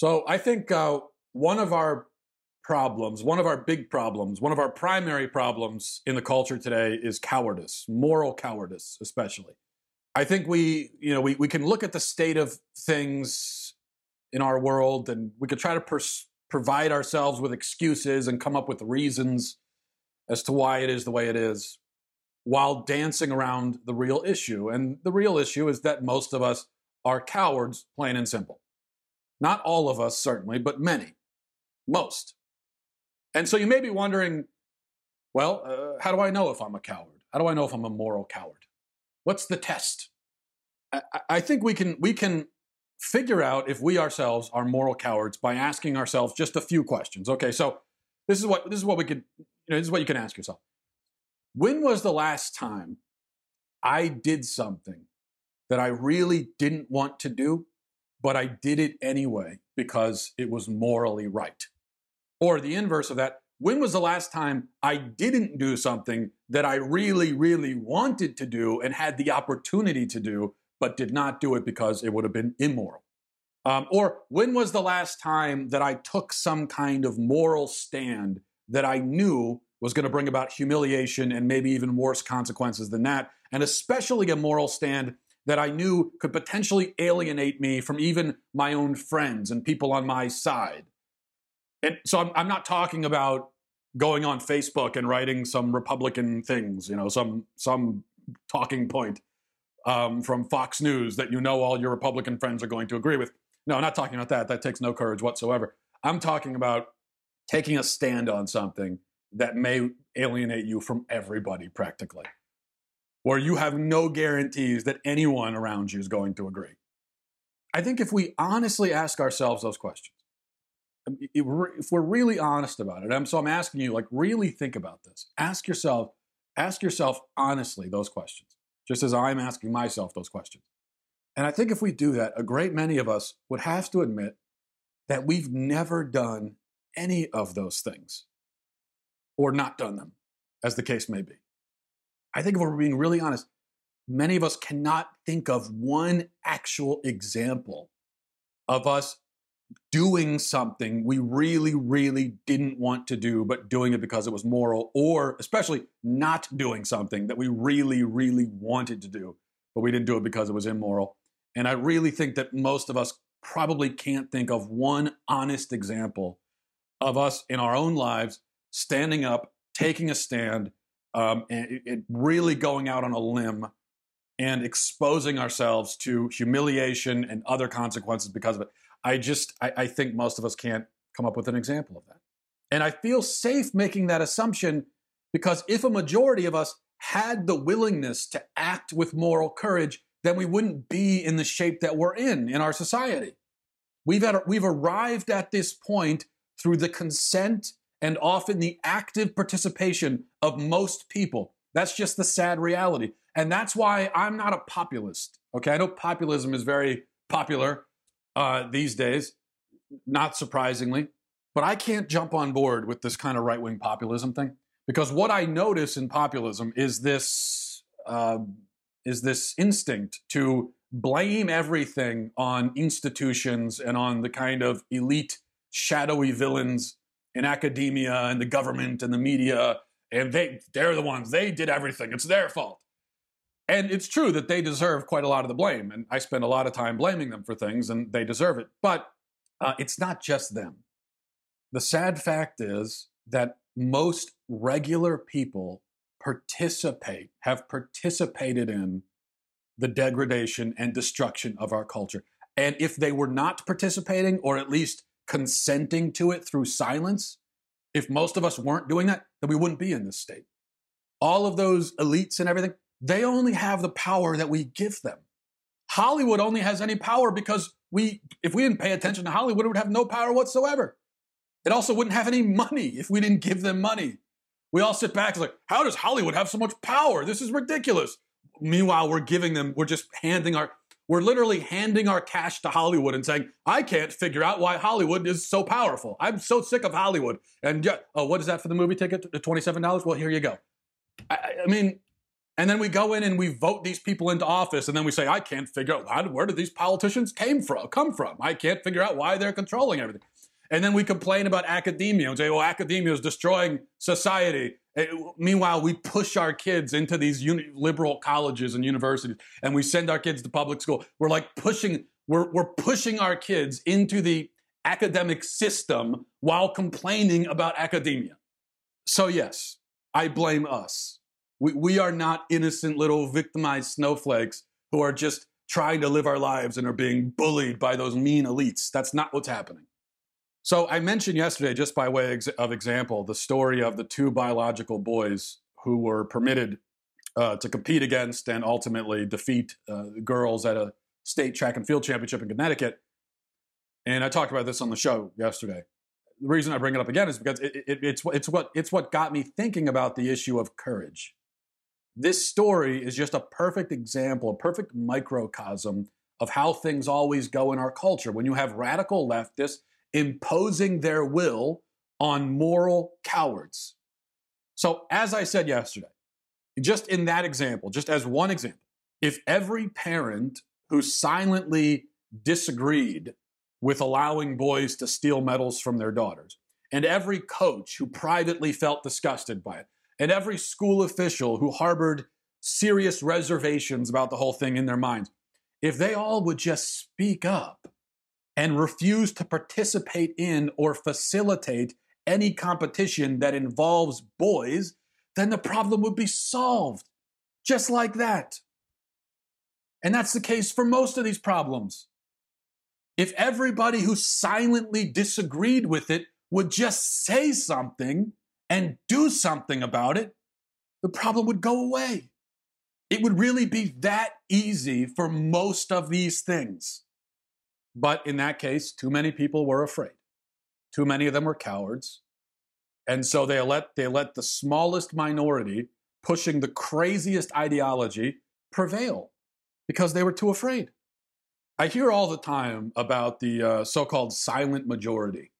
So I think uh, one of our problems, one of our big problems, one of our primary problems in the culture today is cowardice, moral cowardice, especially. I think we, you know, we, we can look at the state of things in our world and we could try to pers- provide ourselves with excuses and come up with reasons as to why it is the way it is while dancing around the real issue. And the real issue is that most of us are cowards, plain and simple. Not all of us, certainly, but many. Most. And so you may be wondering, well, uh, how do I know if I'm a coward? How do I know if I'm a moral coward? What's the test? I, I think we can we can figure out if we ourselves are moral cowards by asking ourselves just a few questions. Okay, so this is what this is what we could you know, this is what you can ask yourself. When was the last time I did something that I really didn't want to do, but I did it anyway because it was morally right? Or the inverse of that, when was the last time I didn't do something that I really, really wanted to do and had the opportunity to do, but did not do it because it would have been immoral? Um, or when was the last time that I took some kind of moral stand that I knew was going to bring about humiliation and maybe even worse consequences than that? And especially a moral stand that I knew could potentially alienate me from even my own friends and people on my side. And so I'm, I'm not talking about going on Facebook and writing some Republican things, you know, some some talking point um, from Fox News that you know all your Republican friends are going to agree with. No, I'm not talking about that. That takes no courage whatsoever. I'm talking about taking a stand on something that may alienate you from everybody practically, where you have no guarantees that anyone around you is going to agree. I think if we honestly ask ourselves those questions, um, if we're really honest about it, um, so I'm asking you, like, really think about this. Ask yourself, ask yourself honestly those questions, just as I'm asking myself those questions. And I think if we do that, a great many of us would have to admit that we've never done any of those things or not done them, as the case may be. I think if we're being really honest, many of us cannot think of one actual example of us doing something we really, really didn't want to do, but doing it because it was moral, or especially not doing something that we really, really wanted to do, but we didn't do it because it was immoral. And I really think that most of us probably can't think of one honest example of us in our own lives standing up, taking a stand, um, and really going out on a limb and exposing ourselves to humiliation and other consequences because of it. I just, I, I think most of us can't come up with an example of that. And I feel safe making that assumption because if a majority of us had the willingness to act with moral courage, then we wouldn't be in the shape that we're in in our society. We've, had, we've arrived at this point through the consent and often the active participation of most people. That's just the sad reality. And that's why I'm not a populist. Okay, I know populism is very popular uh, these days, not surprisingly. But I can't jump on board with this kind of right wing populism thing because what I notice in populism is this uh, is this instinct to blame everything on institutions and on the kind of elite, shadowy villains in academia and the government and the media, and they they're the ones they did everything. It's their fault. And it's true that they deserve quite a lot of the blame. And I spend a lot of time blaming them for things, and they deserve it. But uh, it's not just them. The sad fact is that most regular people participate, have participated in the degradation and destruction of our culture. And if they were not participating, or at least consenting to it through silence, if most of us weren't doing that, then we wouldn't be in this state. All of those elites and everything, they only have the power that we give them. Hollywood only has any power because we, if we didn't pay attention to Hollywood, it would have no power whatsoever. It also wouldn't have any money if we didn't give them money. We all sit back and like, how does Hollywood have so much power? This is ridiculous. Meanwhile, we're giving them, we're just handing our, we're literally handing our cash to Hollywood and saying, I can't figure out why Hollywood is so powerful. I'm so sick of Hollywood. And oh, what is that for the movie ticket? $27? Well, here you go. I, I mean, And then we go in and we vote these people into office, and then we say, I can't figure out where did these politicians came from, come from. I can't figure out why they're controlling everything. And then we complain about academia and say, well, academia is destroying society. Eh, and meanwhile, we push our kids into these uni- liberal colleges and universities, and we send our kids to public school. We're like pushing, we're, we're pushing our kids into the academic system while complaining about academia. So, yes, I blame us. We, we are not innocent little victimized snowflakes who are just trying to live our lives and are being bullied by those mean elites. That's not what's happening. So, I mentioned yesterday, just by way of example, the story of the two biological boys who were permitted uh, to compete against and ultimately defeat uh, girls at a state track and field championship in Connecticut. And I talked about this on the show yesterday. The reason I bring it up again is because it, it, it's, it's, what, it's what got me thinking about the issue of courage. This story is just a perfect example, a perfect microcosm of how things always go in our culture. When you have radical leftists imposing their will on moral cowards. So, as I said yesterday, just in that example, just as one example, if every parent who silently disagreed with allowing boys to steal medals from their daughters, and every coach who privately felt disgusted by it, and every school official who harbored serious reservations about the whole thing in their minds, if they all would just speak up and refuse to participate in or facilitate any competition that involves boys, then the problem would be solved. Just like that. And that's the case for most of these problems. If everybody who silently disagreed with it would just say something, and do something about it, the problem would go away. It would really be that easy for most of these things. But in that case, too many people were afraid. Too many of them were cowards. And so they let, they let the smallest minority pushing the craziest ideology prevail because they were too afraid. I hear all the time about the uh, so called silent majority.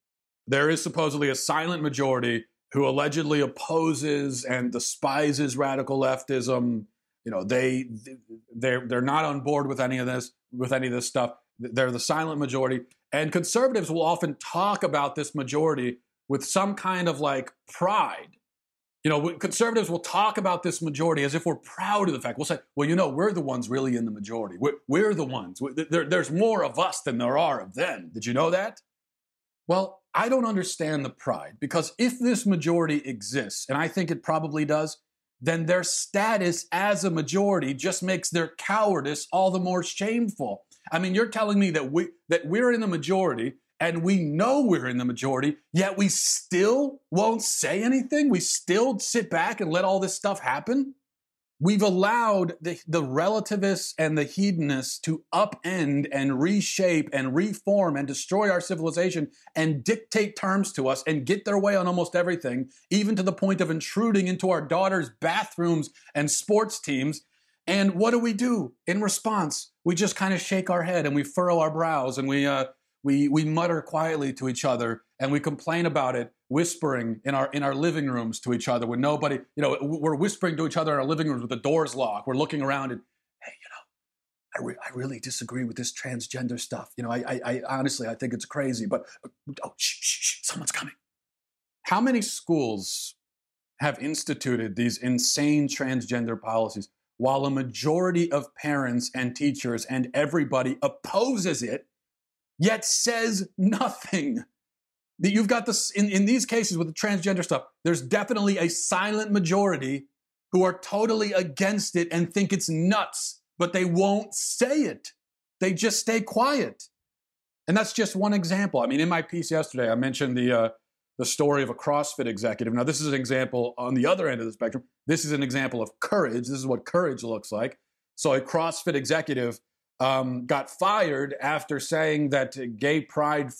There is supposedly a silent majority who allegedly opposes and despises radical leftism. You know, they they're they're not on board with any of this with any of this stuff. They're the silent majority, and conservatives will often talk about this majority with some kind of like pride. You know, conservatives will talk about this majority as if we're proud of the fact. We'll say, well, you know, we're the ones really in the majority. We're, we're the ones. There, there's more of us than there are of them. Did you know that? Well, I don't understand the pride because if this majority exists, and I think it probably does, then their status as a majority just makes their cowardice all the more shameful. I mean, you're telling me that we that we're in the majority and we know we're in the majority, yet we still won't say anything? We still sit back and let all this stuff happen? We've allowed the, the relativists and the hedonists to upend and reshape and reform and destroy our civilization and dictate terms to us and get their way on almost everything, even to the point of intruding into our daughters' bathrooms and sports teams. And what do we do in response? We just kind of shake our head and we furrow our brows and we, uh, we, we mutter quietly to each other and we complain about it whispering in our in our living rooms to each other when nobody you know we're whispering to each other in our living rooms with the doors locked. We're looking around and hey you know i, re- I really disagree with this transgender stuff. You know I, I, I honestly i think it's crazy but oh shh, shh, shh, someone's coming. How many schools have instituted these insane transgender policies while a majority of parents and teachers and everybody opposes it yet says nothing that you've got this in, in these cases with the transgender stuff, there's definitely a silent majority who are totally against it and think it's nuts, but they won't say it. They just stay quiet. And that's just one example. I mean, in my piece yesterday, I mentioned the uh, the story of a CrossFit executive. Now, this is an example on the other end of the spectrum. This is an example of courage. This is what courage looks like. So, a CrossFit executive um, got fired after saying that gay pride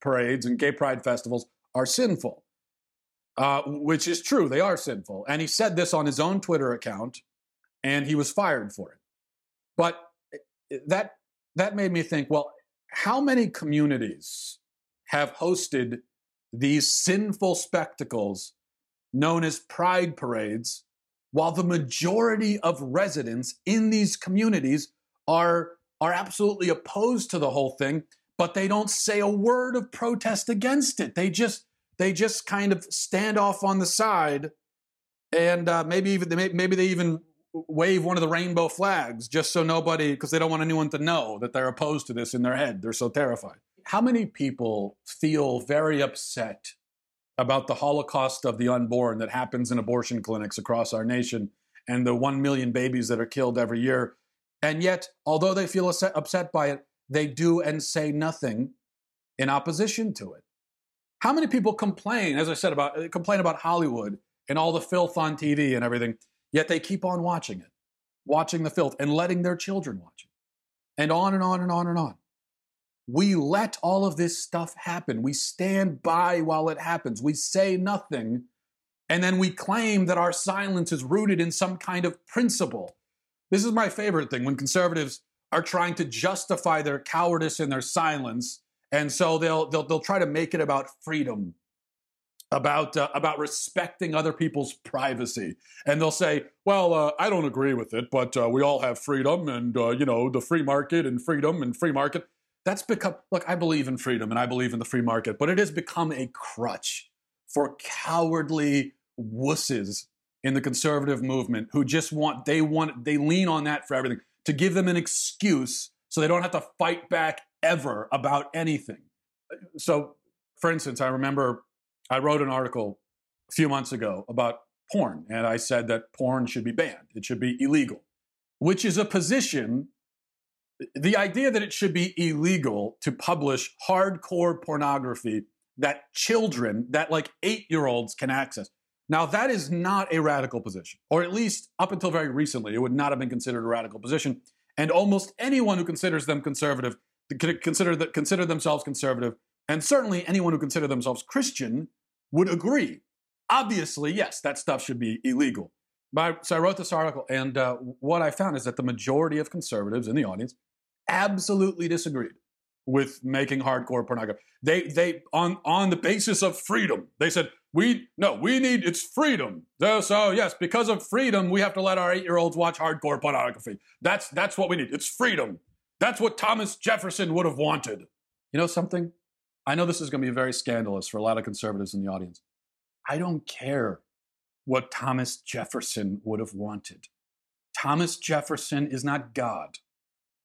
parades and gay pride festivals are sinful, uh, which is true. They are sinful. And he said this on his own Twitter account, and he was fired for it. But that, that made me think well, how many communities have hosted these sinful spectacles known as pride parades while the majority of residents in these communities are, are absolutely opposed to the whole thing, but they don't say a word of protest against it. They just they just kind of stand off on the side, and uh, maybe even maybe they even wave one of the rainbow flags just so nobody because they don't want anyone to know that they're opposed to this in their head. They're so terrified. How many people feel very upset about the Holocaust of the unborn that happens in abortion clinics across our nation and the 1 million babies that are killed every year. And yet, although they feel upset by it, they do and say nothing in opposition to it. How many people complain, as I said, about uh, complain about Hollywood and all the filth on TV and everything, yet they keep on watching it, watching the filth and letting their children watch it. And on and on and on and on. We let all of this stuff happen. We stand by while it happens. We say nothing. And then we claim that our silence is rooted in some kind of principle. This is my favorite thing when conservatives are trying to justify their cowardice and their silence. And so they'll, they'll, they'll try to make it about freedom, about, uh, about respecting other people's privacy. And they'll say, well, uh, I don't agree with it, but uh, we all have freedom and, uh, you know, the free market and freedom and free market that's become look i believe in freedom and i believe in the free market but it has become a crutch for cowardly wusses in the conservative movement who just want they want they lean on that for everything to give them an excuse so they don't have to fight back ever about anything. So for instance i remember i wrote an article a few months ago about porn and i said that porn should be banned it should be illegal which is a position the idea that it should be illegal to publish hardcore pornography that children, that like eight year olds can access. Now, that is not a radical position, or at least up until very recently, it would not have been considered a radical position. And almost anyone who considers them conservative, consider, that, consider themselves conservative, and certainly anyone who consider themselves Christian would agree. Obviously, yes, that stuff should be illegal. But, so I wrote this article, and uh, what I found is that the majority of conservatives in the audience absolutely disagreed with making hardcore pornography. They they on on the basis of freedom. They said we no we need it's freedom. So, yes, because of freedom, we have to let our eight year olds watch hardcore pornography. That's that's what we need. It's freedom. That's what Thomas Jefferson would have wanted. You know something? I know this is going to be very scandalous for a lot of conservatives in the audience. I don't care what Thomas Jefferson would have wanted. Thomas Jefferson is not God.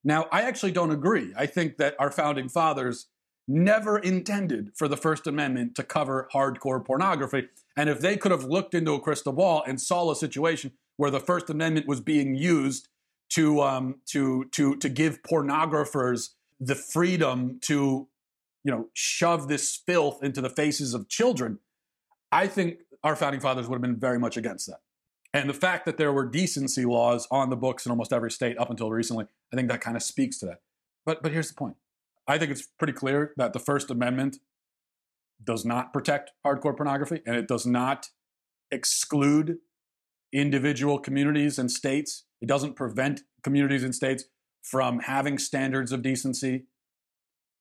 Now, I actually don't agree. I think that our founding fathers never intended for the First Amendment to cover hardcore pornography. And if they could have looked into a crystal ball and saw a situation where the First Amendment was being used to um, to to to give pornographers the freedom to you know shove this filth into the faces of children, I think our founding fathers would have been very much against that. And the fact that there were decency laws on the books in almost every state up until recently, I think that kind of speaks to that. But but here's the point. I think it's pretty clear that the First Amendment does not protect hardcore pornography and it does not exclude individual communities and states. It doesn't prevent communities and states from having standards of decency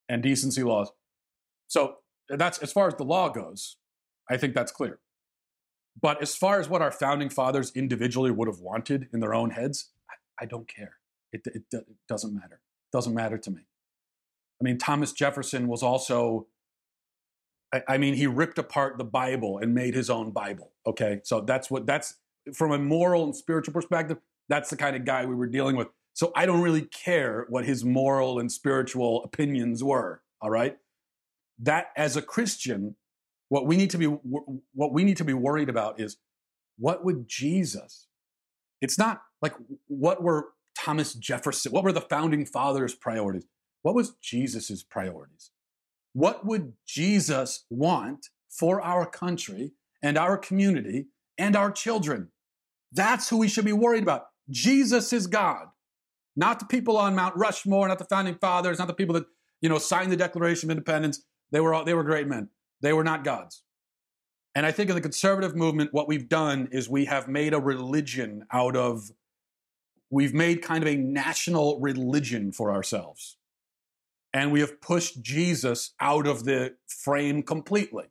and decency laws. So that's as far as the law goes, I think that's clear. But as far as what our founding fathers individually would have wanted in their own heads, I, I don't care. It, it, it doesn't matter. It doesn't matter to me. I mean, Thomas Jefferson was also, I, I mean, he ripped apart the Bible and made his own Bible. Okay. So that's what, that's from a moral and spiritual perspective, that's the kind of guy we were dealing with. So I don't really care what his moral and spiritual opinions were. All right. That as a Christian, what we need to be what we need to be worried about is what would Jesus? It's not like what were Thomas Jefferson, what were the founding fathers' priorities? What was Jesus's priorities? What would Jesus want for our country and our community and our children? That's who we should be worried about. Jesus is God, not the people on Mount Rushmore, not the founding fathers, not the people that you know signed the Declaration of Independence. They were all, they were great men. They were not gods. And I think in the conservative movement, what we've done is we have made a religion out of, we've made kind of a national religion for ourselves. And we have pushed Jesus out of the frame completely.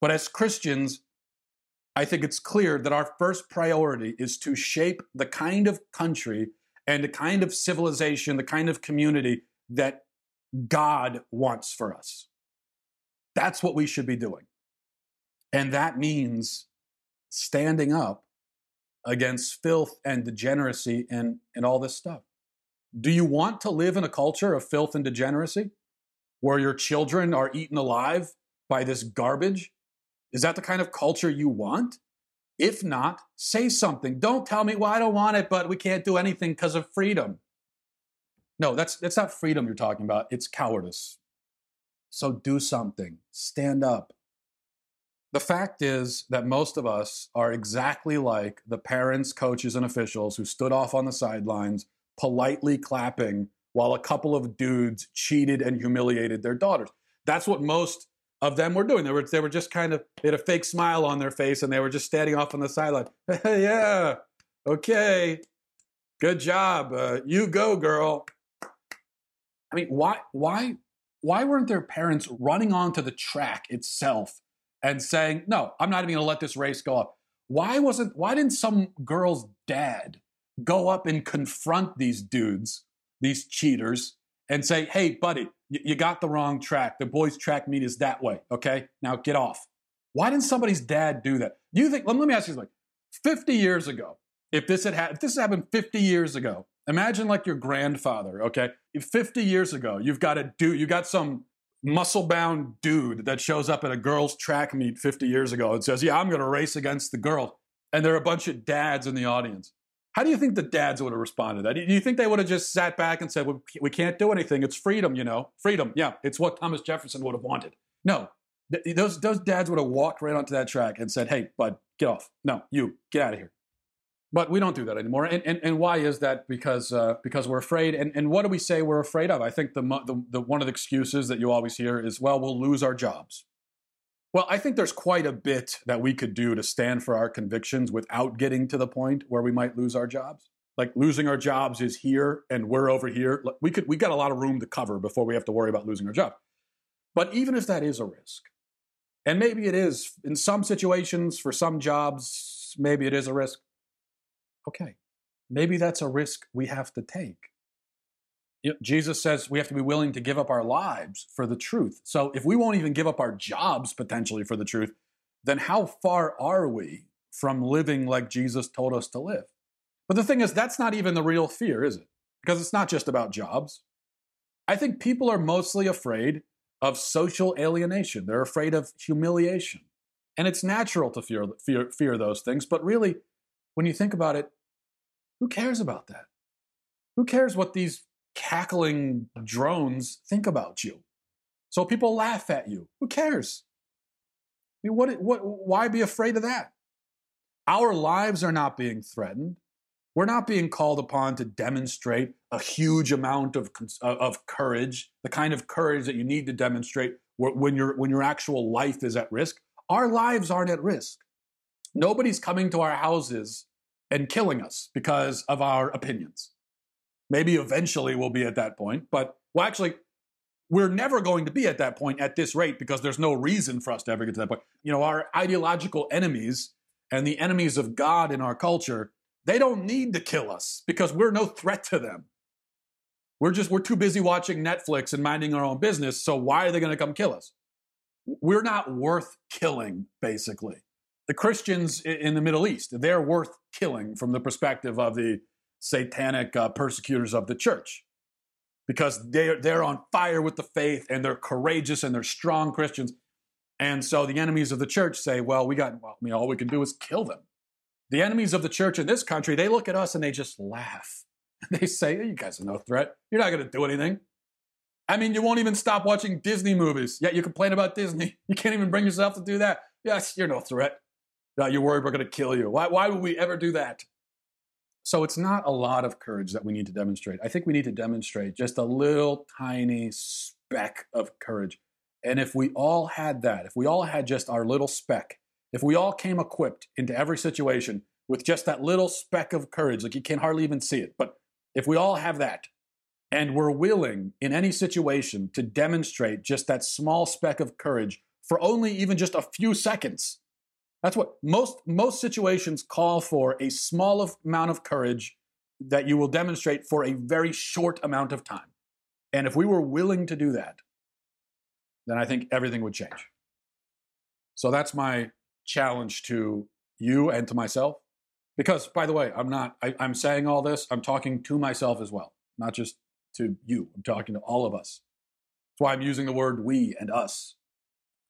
But as Christians, I think it's clear that our first priority is to shape the kind of country and the kind of civilization, the kind of community that God wants for us. That's what we should be doing. And that means standing up against filth and degeneracy and, and all this stuff. Do you want to live in a culture of filth and degeneracy where your children are eaten alive by this garbage? Is that the kind of culture you want? If not, say something. Don't tell me, well, I don't want it, but we can't do anything because of freedom. No, that's, that's not freedom you're talking about. It's cowardice. So do something. Stand up. The fact is that most of us are exactly like the parents, coaches, and officials who stood off on the sidelines politely clapping while a couple of dudes cheated and humiliated their daughters. That's what most of them were doing. They were, they were just kind of, they had a fake smile on their face and they were just standing off on the sideline. yeah, okay, good job. Uh, you go, girl. I mean, why, why, why weren't their parents running onto the track itself and saying, no, I'm not even going to let this race go up? Why wasn't, why didn't some girl's dad go up and confront these dudes, these cheaters, and say, hey, buddy, you got the wrong track. The boys' track meet is that way. Okay, now get off. Why didn't somebody's dad do that? You think? Let, me ask you something. Fifty years ago, if this had ha- if this happened fifty years ago, imagine like your grandfather. Okay, fifty years ago, you've got a dude, you got some muscle-bound dude that shows up at a girls' track meet fifty years ago and says, "Yeah, I'm going to race against the girl. and there are a bunch of dads in the audience. How do you think the dads would have responded to that? Do you think they would have just sat back and said, well, we can't do anything. It's freedom, you know? Freedom. Yeah, it's what Thomas Jefferson would have wanted. No, those, those dads would have walked right onto that track and said, hey, bud, get off. No, you, get out of here. But we don't do that anymore. And, and, and why is that? Because, uh, because we're afraid. And, and what do we say we're afraid of? I think the, the, the, one of the excuses that you always hear is, well, we'll lose our jobs. Well, I think there's quite a bit that we could do to stand for our convictions without getting to the point where we might lose our jobs. Like losing our jobs is here and we're over here. We could we got a lot of room to cover before we have to worry about losing our job. But even if that is a risk, and maybe it is in some situations for some jobs, maybe it is a risk. Okay. Maybe that's a risk we have to take. Jesus says we have to be willing to give up our lives for the truth. So if we won't even give up our jobs potentially for the truth, then how far are we from living like Jesus told us to live? But the thing is, that's not even the real fear, is it? Because it's not just about jobs. I think people are mostly afraid of social alienation. They're afraid of humiliation. And it's natural to fear, fear, fear those things. But really, when you think about it, who cares about that? Who cares what these cackling drones think about you. So people laugh at you. Who cares? I mean, what, what, why be afraid of that? Our lives are not being threatened. We're not being called upon to demonstrate a huge amount of, uh, of courage, the kind of courage that you need to demonstrate when, your when your actual life is at risk. Our lives aren't at risk. Nobody's coming to our houses and killing us because of our opinions. Maybe eventually we'll be at that point, but well, actually, we're never going to be at that point at this rate because there's no reason for us to ever get to that point. You know, our ideological enemies and the enemies of God in our culture, they don't need to kill us because we're no threat to them. We're just, we're too busy watching Netflix and minding our own business. So why are they going to come kill us? We're not worth killing, basically. The Christians in the Middle East, they're worth killing from the perspective of the satanic uh, persecutors of the church because they're, they're on fire with the faith and they're courageous and they're strong Christians. And so the enemies of the church say, well, we got, well, I mean, all we can do is kill them. The enemies of the church in this country, they look at us and they just laugh. They say, you guys are no threat. You're not going to do anything. I mean, you won't even stop watching Disney movies. Yet you complain about Disney. You can't even bring yourself to do that. Yes, you're no threat. No, you're worried we're going to kill you. Why, why would we ever do that? So it's not a lot of courage that we need to demonstrate. I think we need to demonstrate just a little tiny speck of courage. And if we all had that, if we all had just our little speck, if we all came equipped into every situation with just that little speck of courage, like you can hardly even see it, but if we all have that, and we're willing in any situation to demonstrate just that small speck of courage for only even just a few seconds, That's what most most situations call for a small amount of courage that you will demonstrate for a very short amount of time. And if we were willing to do that, then I think everything would change. So that's my challenge to you and to myself. Because, by the way, I'm not, I, am saying all this, I'm talking to myself as well, not just to you. I'm talking to all of us. That's why I'm using the word we and us.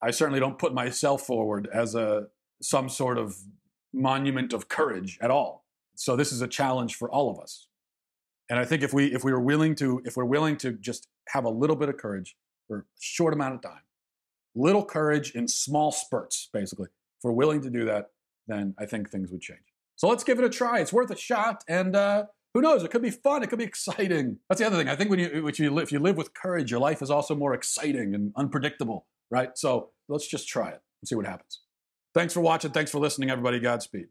I certainly don't put myself forward as a some sort of monument of courage at all. So this is a challenge for all of us. And I think if we if we were willing to if we're willing to just have a little bit of courage for a short amount of time, little courage in small spurts, basically. If we're willing to do that, then I think things would change. So let's give it a try. It's worth a shot, and uh, who knows? It could be fun. It could be exciting. That's the other thing. I think when you, when you if you live with courage, your life is also more exciting and unpredictable, right? So let's just try it and see what happens. Thanks for watching. Thanks for listening, everybody. Godspeed.